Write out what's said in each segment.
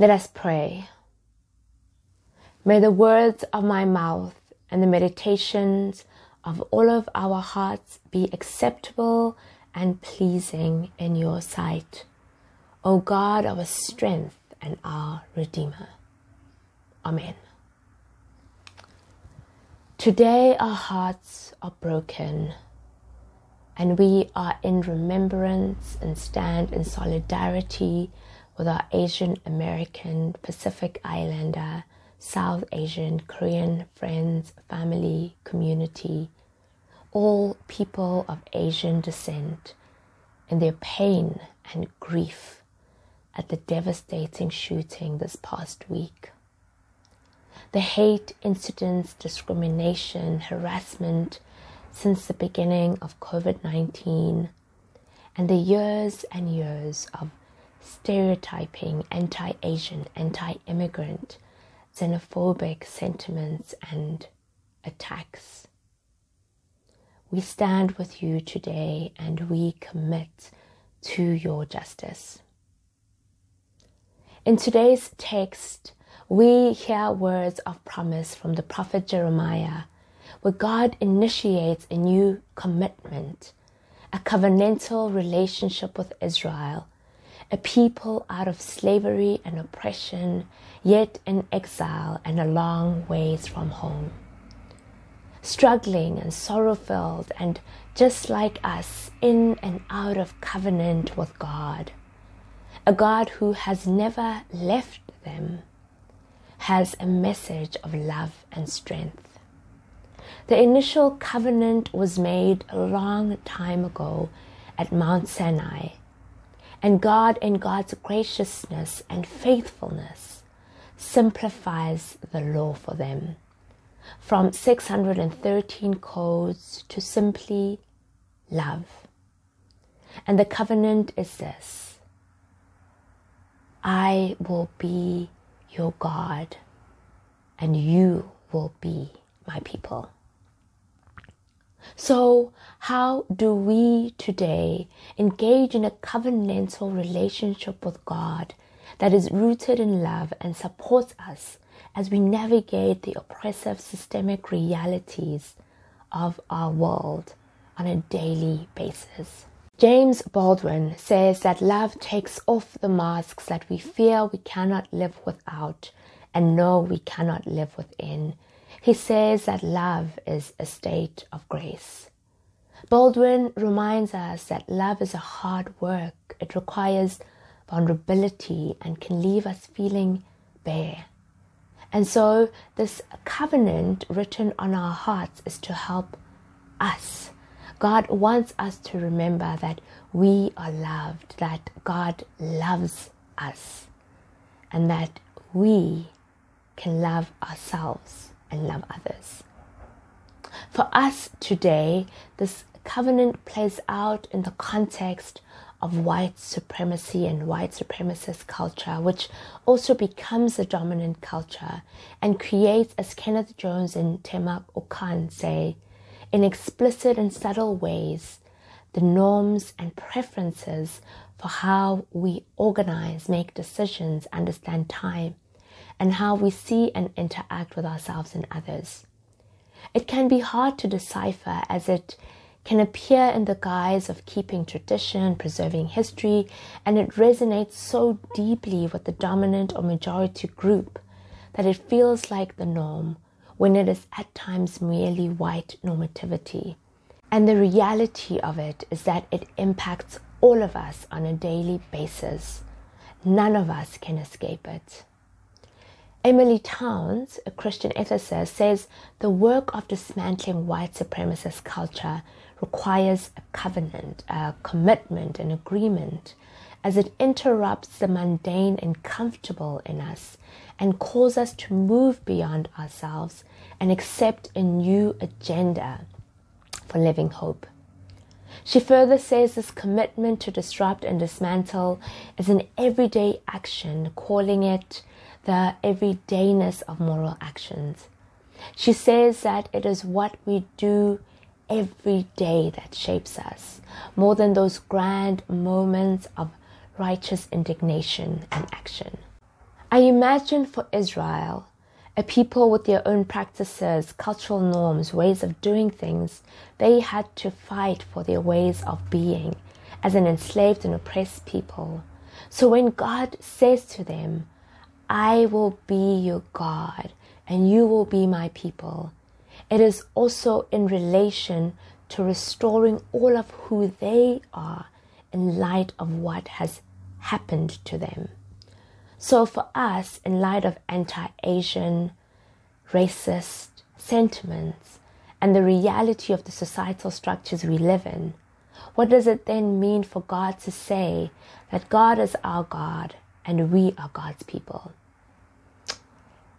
Let us pray. May the words of my mouth and the meditations of all of our hearts be acceptable and pleasing in your sight, O God, our strength and our Redeemer. Amen. Today our hearts are broken and we are in remembrance and stand in solidarity with our Asian American, Pacific Islander, South Asian, Korean friends, family, community, all people of Asian descent in their pain and grief at the devastating shooting this past week. The hate incidents, discrimination, harassment since the beginning of COVID 19, and the years and years of stereotyping, anti Asian, anti immigrant, xenophobic sentiments and attacks. We stand with you today and we commit to your justice. In today's text, we hear words of promise from the prophet Jeremiah, where God initiates a new commitment, a covenantal relationship with Israel a people out of slavery and oppression, yet in exile and a long ways from home. Struggling and sorrow filled, and just like us, in and out of covenant with God. A God who has never left them, has a message of love and strength. The initial covenant was made a long time ago at Mount Sinai and God, in God's graciousness and faithfulness, simplifies the law for them from 613 codes to simply love. And the covenant is this I will be your God, and you will be my people. So, how do we today engage in a covenantal relationship with God that is rooted in love and supports us as we navigate the oppressive systemic realities of our world on a daily basis? James Baldwin says that love takes off the masks that we fear we cannot live without and know we cannot live within he says that love is a state of grace. Baldwin reminds us that love is a hard work. It requires vulnerability and can leave us feeling bare. And so, this covenant written on our hearts is to help us. God wants us to remember that we are loved, that God loves us, and that we can love ourselves and love others. For us today, this covenant plays out in the context of white supremacy and white supremacist culture, which also becomes the dominant culture and creates, as Kenneth Jones and Tema Okun say, in explicit and subtle ways, the norms and preferences for how we organize, make decisions, understand time, and how we see and interact with ourselves and others. It can be hard to decipher as it can appear in the guise of keeping tradition, preserving history, and it resonates so deeply with the dominant or majority group that it feels like the norm when it is at times merely white normativity. And the reality of it is that it impacts all of us on a daily basis. None of us can escape it. Emilie Townes, a Christian ethicist, says the work of dismantling white supremacist culture requires a covenant, a commitment, an agreement, as it interrupts the mundane and comfortable in us and calls us to move beyond ourselves and accept a new agenda for living hope. She further says this commitment to disrupt and dismantle is an everyday action, calling it the everydayness of moral actions. She says that it is what we do every day that shapes us, more than those grand moments of righteous indignation and action. I imagine for Israel, a people with their own practices, cultural norms, ways of doing things, they had to fight for their ways of being as an enslaved and oppressed people. So when God says to them, I will be your God and you will be my people, it is also in relation to restoring all of who they are in light of what has happened to them. So, for us, in light of anti Asian, racist sentiments, and the reality of the societal structures we live in, what does it then mean for God to say that God is our God and we are God's people?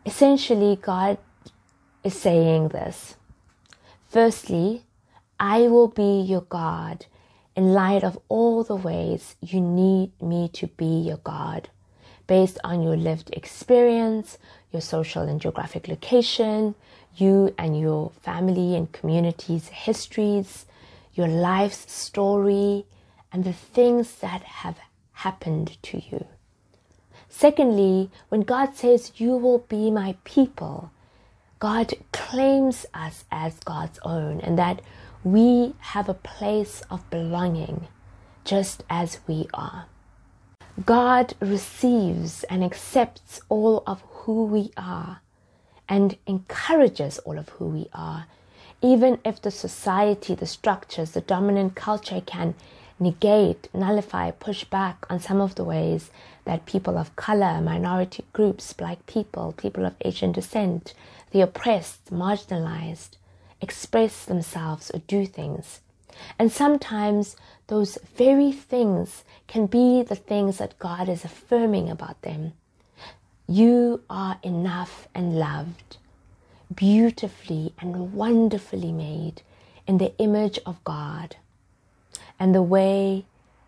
Essentially, God is saying this. Firstly, I will be your God in light of all the ways you need me to be your God, based on your lived experience, your social and geographic location, you and your family and community's histories, your life's story, and the things that have happened to you. Secondly, when God says, You will be my people, God claims us as God's own and that we have a place of belonging just as we are. God receives and accepts all of who we are and encourages all of who we are, even if the society, the structures, the dominant culture can negate, nullify, push back on some of the ways that people of color, minority groups, black people, people of Asian descent, the oppressed, marginalized, express themselves or do things. And sometimes those very things can be the things that God is affirming about them. You are enough and loved, beautifully and wonderfully made in the image of God. And the way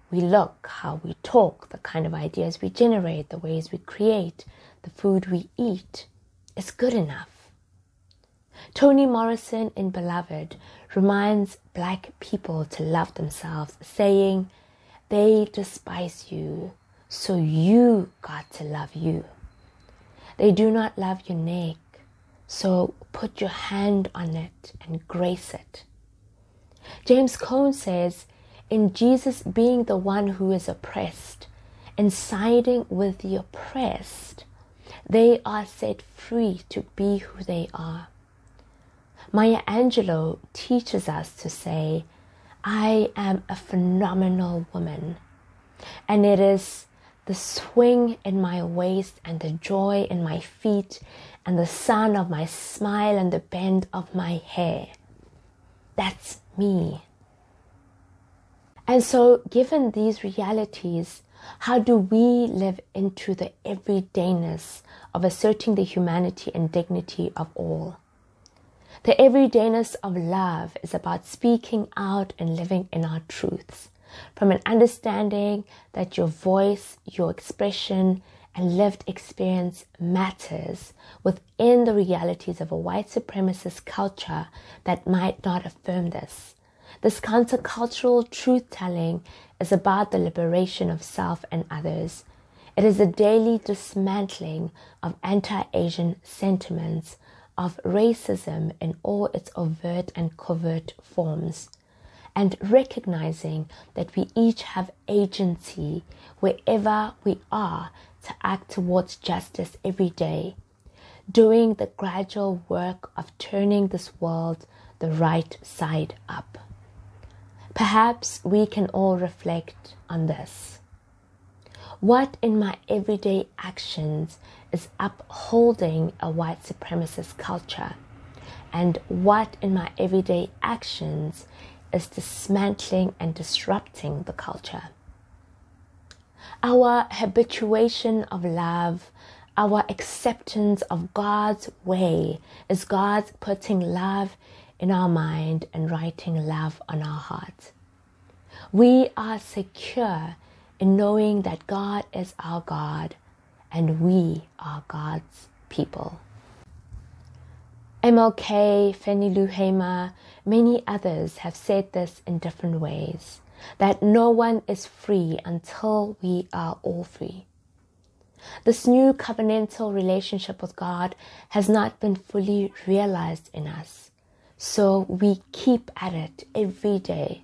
we look, how we talk, the kind of ideas we generate, the ways we create, the food we eat is good enough. Toni Morrison in Beloved reminds black people to love themselves, saying, They despise you, so you got to love you. They do not love your neck, so put your hand on it and grace it. James Cone says, in Jesus being the one who is oppressed and siding with the oppressed, they are set free to be who they are. Maya Angelou teaches us to say, I am a phenomenal woman. And it is the swing in my waist and the joy in my feet and the sun of my smile and the bend of my hair. That's me. And so, given these realities, how do we live into the everydayness of asserting the humanity and dignity of all? The everydayness of love is about speaking out and living in our truths from an understanding that your voice, your expression, and lived experience matters within the realities of a white supremacist culture that might not affirm this. This countercultural truth telling is about the liberation of self and others. It is a daily dismantling of anti Asian sentiments of racism in all its overt and covert forms, and recognizing that we each have agency wherever we are to act towards justice every day, doing the gradual work of turning this world the right side up. Perhaps we can all reflect on this. What in my everyday actions is upholding a white supremacist culture? And what in my everyday actions is dismantling and disrupting the culture? Our habituation of love, our acceptance of God's way is God's putting love in our mind and writing love on our hearts. We are secure in knowing that God is our God and we are God's people. MLK, Fannie Hamer, many others have said this in different ways that no one is free until we are all free. This new covenantal relationship with God has not been fully realized in us. So we keep at it every day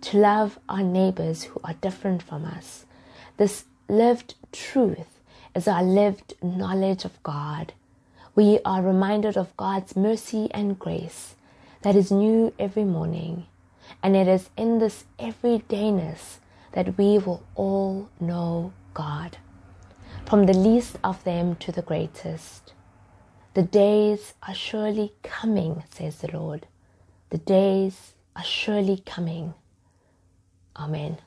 to love our neighbors who are different from us. This lived truth is our lived knowledge of God. We are reminded of God's mercy and grace that is new every morning. And it is in this everydayness that we will all know God, from the least of them to the greatest. The days are surely coming, says the Lord. The days are surely coming. Amen.